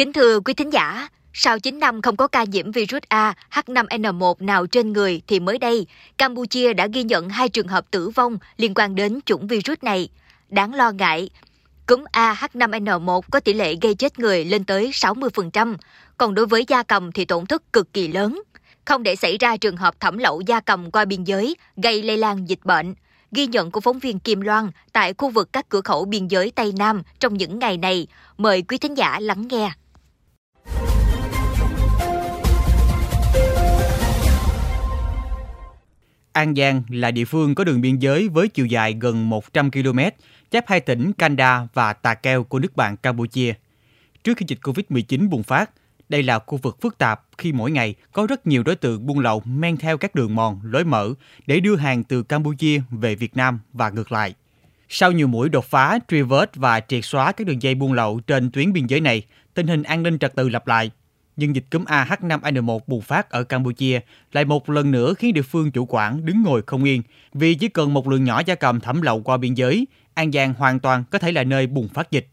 Kính thưa quý thính giả, sau 9 năm không có ca nhiễm virus A H5N1 nào trên người thì mới đây, Campuchia đã ghi nhận hai trường hợp tử vong liên quan đến chủng virus này. Đáng lo ngại, cúm A H5N1 có tỷ lệ gây chết người lên tới 60%, còn đối với gia cầm thì tổn thất cực kỳ lớn. Không để xảy ra trường hợp thẩm lậu gia cầm qua biên giới gây lây lan dịch bệnh. Ghi nhận của phóng viên Kim Loan tại khu vực các cửa khẩu biên giới Tây Nam trong những ngày này. Mời quý thính giả lắng nghe. An Giang là địa phương có đường biên giới với chiều dài gần 100 km, giáp hai tỉnh Kanda và Tà Keo của nước bạn Campuchia. Trước khi dịch Covid-19 bùng phát, đây là khu vực phức tạp khi mỗi ngày có rất nhiều đối tượng buôn lậu men theo các đường mòn, lối mở để đưa hàng từ Campuchia về Việt Nam và ngược lại. Sau nhiều mũi đột phá, truy vết và triệt xóa các đường dây buôn lậu trên tuyến biên giới này, tình hình an ninh trật tự lặp lại. Nhưng dịch cúm AH5N1 bùng phát ở Campuchia lại một lần nữa khiến địa phương chủ quản đứng ngồi không yên vì chỉ cần một lượng nhỏ gia cầm thẩm lậu qua biên giới, An Giang hoàn toàn có thể là nơi bùng phát dịch.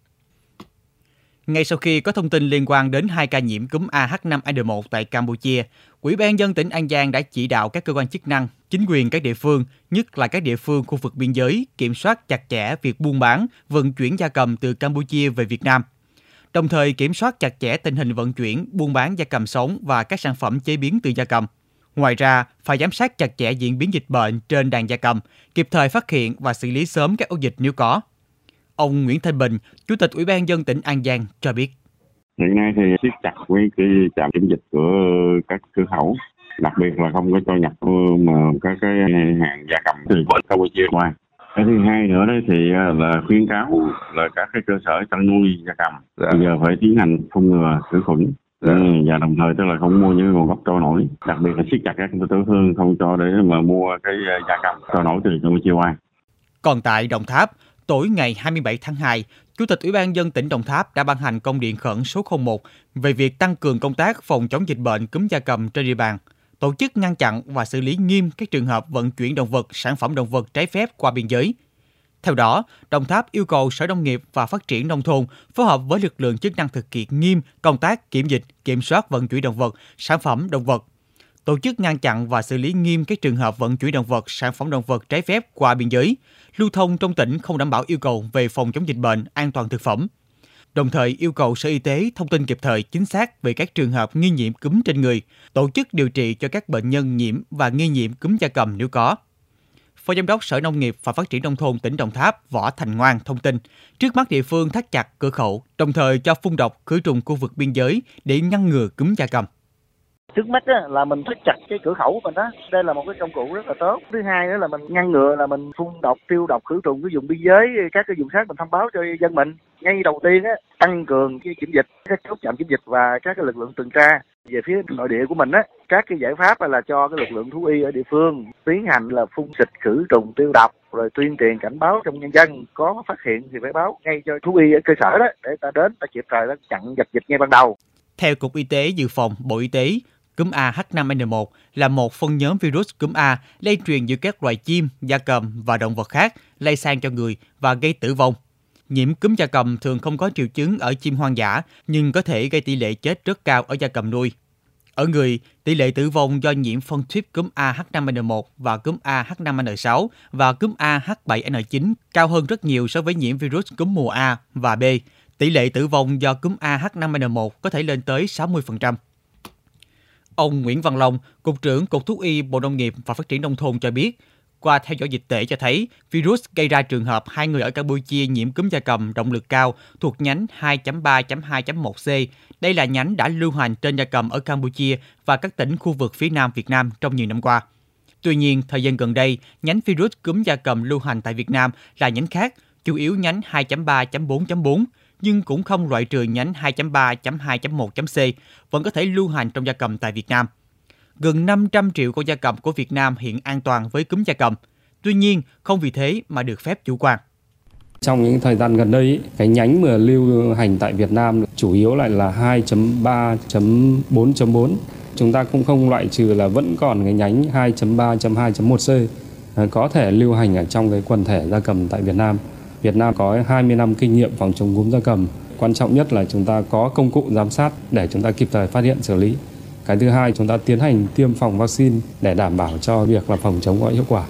Ngay sau khi có thông tin liên quan đến hai ca nhiễm cúm AH5N1 tại Campuchia, Ủy ban dân tỉnh An Giang đã chỉ đạo các cơ quan chức năng, chính quyền các địa phương, nhất là các địa phương khu vực biên giới, kiểm soát chặt chẽ việc buôn bán, vận chuyển gia cầm từ Campuchia về Việt Nam. Đồng thời kiểm soát chặt chẽ tình hình vận chuyển, buôn bán gia cầm sống và các sản phẩm chế biến từ gia cầm. Ngoài ra, phải giám sát chặt chẽ diễn biến dịch bệnh trên đàn gia cầm, kịp thời phát hiện và xử lý sớm các ổ dịch nếu có. Ông Nguyễn Thanh Bình, Chủ tịch Ủy ban dân tỉnh An Giang cho biết. Hiện nay thì siết chặt với cái trạm kiểm dịch của các cửa khẩu, đặc biệt là không có cho nhập ờ, mà các cái hàng gia cầm từ bên Campuchia qua. Cái thứ hai nữa đấy thì à, là khuyến cáo là các cái cơ sở chăn nuôi gia cầm dạ. bây giờ phải tiến hành phun ngừa khử khuẩn dạ. Ừ, và đồng thời tức là không mua những nguồn gốc trôi nổi đặc biệt là siết chặt các tiểu thương không cho để mà mua cái gia cầm trôi nổi từ Campuchia qua. Còn tại Đồng Tháp, tối ngày 27 tháng 2, Chủ tịch Ủy ban dân tỉnh Đồng Tháp đã ban hành công điện khẩn số 01 về việc tăng cường công tác phòng chống dịch bệnh cúm gia cầm trên địa bàn, tổ chức ngăn chặn và xử lý nghiêm các trường hợp vận chuyển động vật, sản phẩm động vật trái phép qua biên giới. Theo đó, Đồng Tháp yêu cầu Sở Nông nghiệp và Phát triển Nông thôn phối hợp với lực lượng chức năng thực hiện nghiêm công tác kiểm dịch, kiểm soát vận chuyển động vật, sản phẩm động vật, tổ chức ngăn chặn và xử lý nghiêm các trường hợp vận chuyển động vật, sản phẩm động vật trái phép qua biên giới, lưu thông trong tỉnh không đảm bảo yêu cầu về phòng chống dịch bệnh, an toàn thực phẩm. Đồng thời yêu cầu Sở Y tế thông tin kịp thời chính xác về các trường hợp nghi nhiễm cúm trên người, tổ chức điều trị cho các bệnh nhân nhiễm và nghi nhiễm cúm gia cầm nếu có. Phó Giám đốc Sở Nông nghiệp và Phát triển Nông thôn tỉnh Đồng Tháp Võ Thành Ngoan thông tin, trước mắt địa phương thắt chặt cửa khẩu, đồng thời cho phun độc khử trùng khu vực biên giới để ngăn ngừa cúm gia cầm trước mắt á, là mình thích chặt cái cửa khẩu của mình đó đây là một cái công cụ rất là tốt. Thứ hai nữa là mình ngăn ngừa là mình phun độc tiêu độc khử trùng cái vùng biên giới các cái vùng khác mình thông báo cho dân mình. Ngay đầu tiên á tăng cường cái kiểm dịch các chốt chạm kiểm dịch và các cái lực lượng tuần tra. Về phía nội địa của mình á các cái giải pháp là cho cái lực lượng thú y ở địa phương tiến hành là phun xịt khử trùng tiêu độc rồi tuyên truyền cảnh báo trong nhân dân. Có phát hiện thì phải báo ngay cho thú y ở cơ sở đó để ta đến ta kịp thời chặn dập dịch ngay ban đầu. Theo Cục Y tế Dự phòng Bộ Y tế, Cúm A H5N1 là một phân nhóm virus cúm A lây truyền giữa các loài chim, gia cầm và động vật khác, lây sang cho người và gây tử vong. Nhiễm cúm gia cầm thường không có triệu chứng ở chim hoang dã, nhưng có thể gây tỷ lệ chết rất cao ở gia cầm nuôi. Ở người, tỷ lệ tử vong do nhiễm phân tuyếp cúm AH5N1 và cúm AH5N6 và cúm AH7N9 cao hơn rất nhiều so với nhiễm virus cúm mùa A và B. Tỷ lệ tử vong do cúm AH5N1 có thể lên tới 60%. Ông Nguyễn Văn Long, Cục trưởng Cục Thú y Bộ Nông nghiệp và Phát triển Nông thôn cho biết, qua theo dõi dịch tễ cho thấy, virus gây ra trường hợp hai người ở Campuchia nhiễm cúm gia cầm động lực cao thuộc nhánh 2.3.2.1C. Đây là nhánh đã lưu hành trên gia cầm ở Campuchia và các tỉnh khu vực phía Nam Việt Nam trong nhiều năm qua. Tuy nhiên, thời gian gần đây, nhánh virus cúm gia cầm lưu hành tại Việt Nam là nhánh khác, chủ yếu nhánh 2.3.4.4 nhưng cũng không loại trừ nhánh 2.3.2.1.c vẫn có thể lưu hành trong gia cầm tại Việt Nam. Gần 500 triệu con gia cầm của Việt Nam hiện an toàn với cúm gia cầm. Tuy nhiên, không vì thế mà được phép chủ quan. Trong những thời gian gần đây, cái nhánh mà lưu hành tại Việt Nam chủ yếu lại là 2.3.4.4. Chúng ta cũng không loại trừ là vẫn còn cái nhánh 2.3.2.1c à, có thể lưu hành ở trong cái quần thể gia cầm tại Việt Nam. Việt Nam có 20 năm kinh nghiệm phòng chống cúm gia cầm. quan trọng nhất là chúng ta có công cụ giám sát để chúng ta kịp thời phát hiện xử lý. Cái thứ hai, chúng ta tiến hành tiêm phòng vaccine để đảm bảo cho việc là phòng chống có hiệu quả.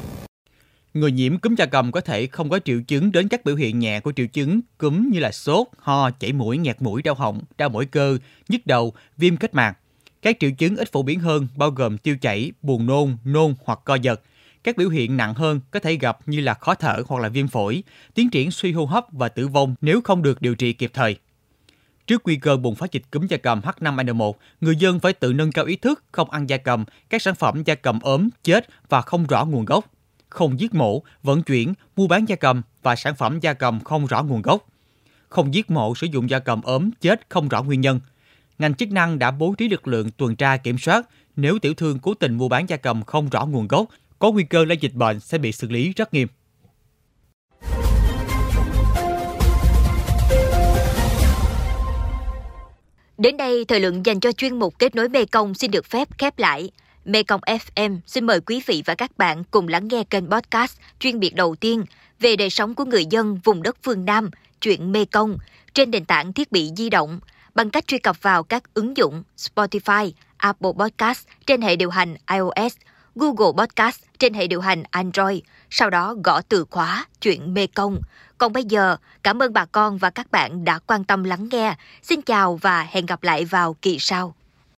Người nhiễm cúm da cầm có thể không có triệu chứng đến các biểu hiện nhẹ của triệu chứng cúm như là sốt, ho, chảy mũi, nghẹt mũi, đau họng, đau mỏi cơ, nhức đầu, viêm kết mạc. Các triệu chứng ít phổ biến hơn bao gồm tiêu chảy, buồn nôn, nôn hoặc co giật. Các biểu hiện nặng hơn có thể gặp như là khó thở hoặc là viêm phổi, tiến triển suy hô hấp và tử vong nếu không được điều trị kịp thời. Trước nguy cơ bùng phát dịch cúm da cầm H5N1, người dân phải tự nâng cao ý thức không ăn da cầm, các sản phẩm da cầm ốm, chết và không rõ nguồn gốc, không giết mổ, vận chuyển, mua bán da cầm và sản phẩm da cầm không rõ nguồn gốc, không giết mổ sử dụng da cầm ốm, chết không rõ nguyên nhân. Ngành chức năng đã bố trí lực lượng tuần tra kiểm soát, nếu tiểu thương cố tình mua bán da cầm không rõ nguồn gốc, có nguy cơ lây dịch bệnh sẽ bị xử lý rất nghiêm. Đến đây, thời lượng dành cho chuyên mục Kết nối Mê Công xin được phép khép lại. Mê Công FM xin mời quý vị và các bạn cùng lắng nghe kênh podcast chuyên biệt đầu tiên về đời sống của người dân vùng đất phương Nam, chuyện Mê Công, trên nền tảng thiết bị di động bằng cách truy cập vào các ứng dụng Spotify, Apple Podcast trên hệ điều hành iOS, Google Podcast trên hệ điều hành Android, sau đó gõ từ khóa chuyện Mê Công còn bây giờ, cảm ơn bà con và các bạn đã quan tâm lắng nghe. Xin chào và hẹn gặp lại vào kỳ sau.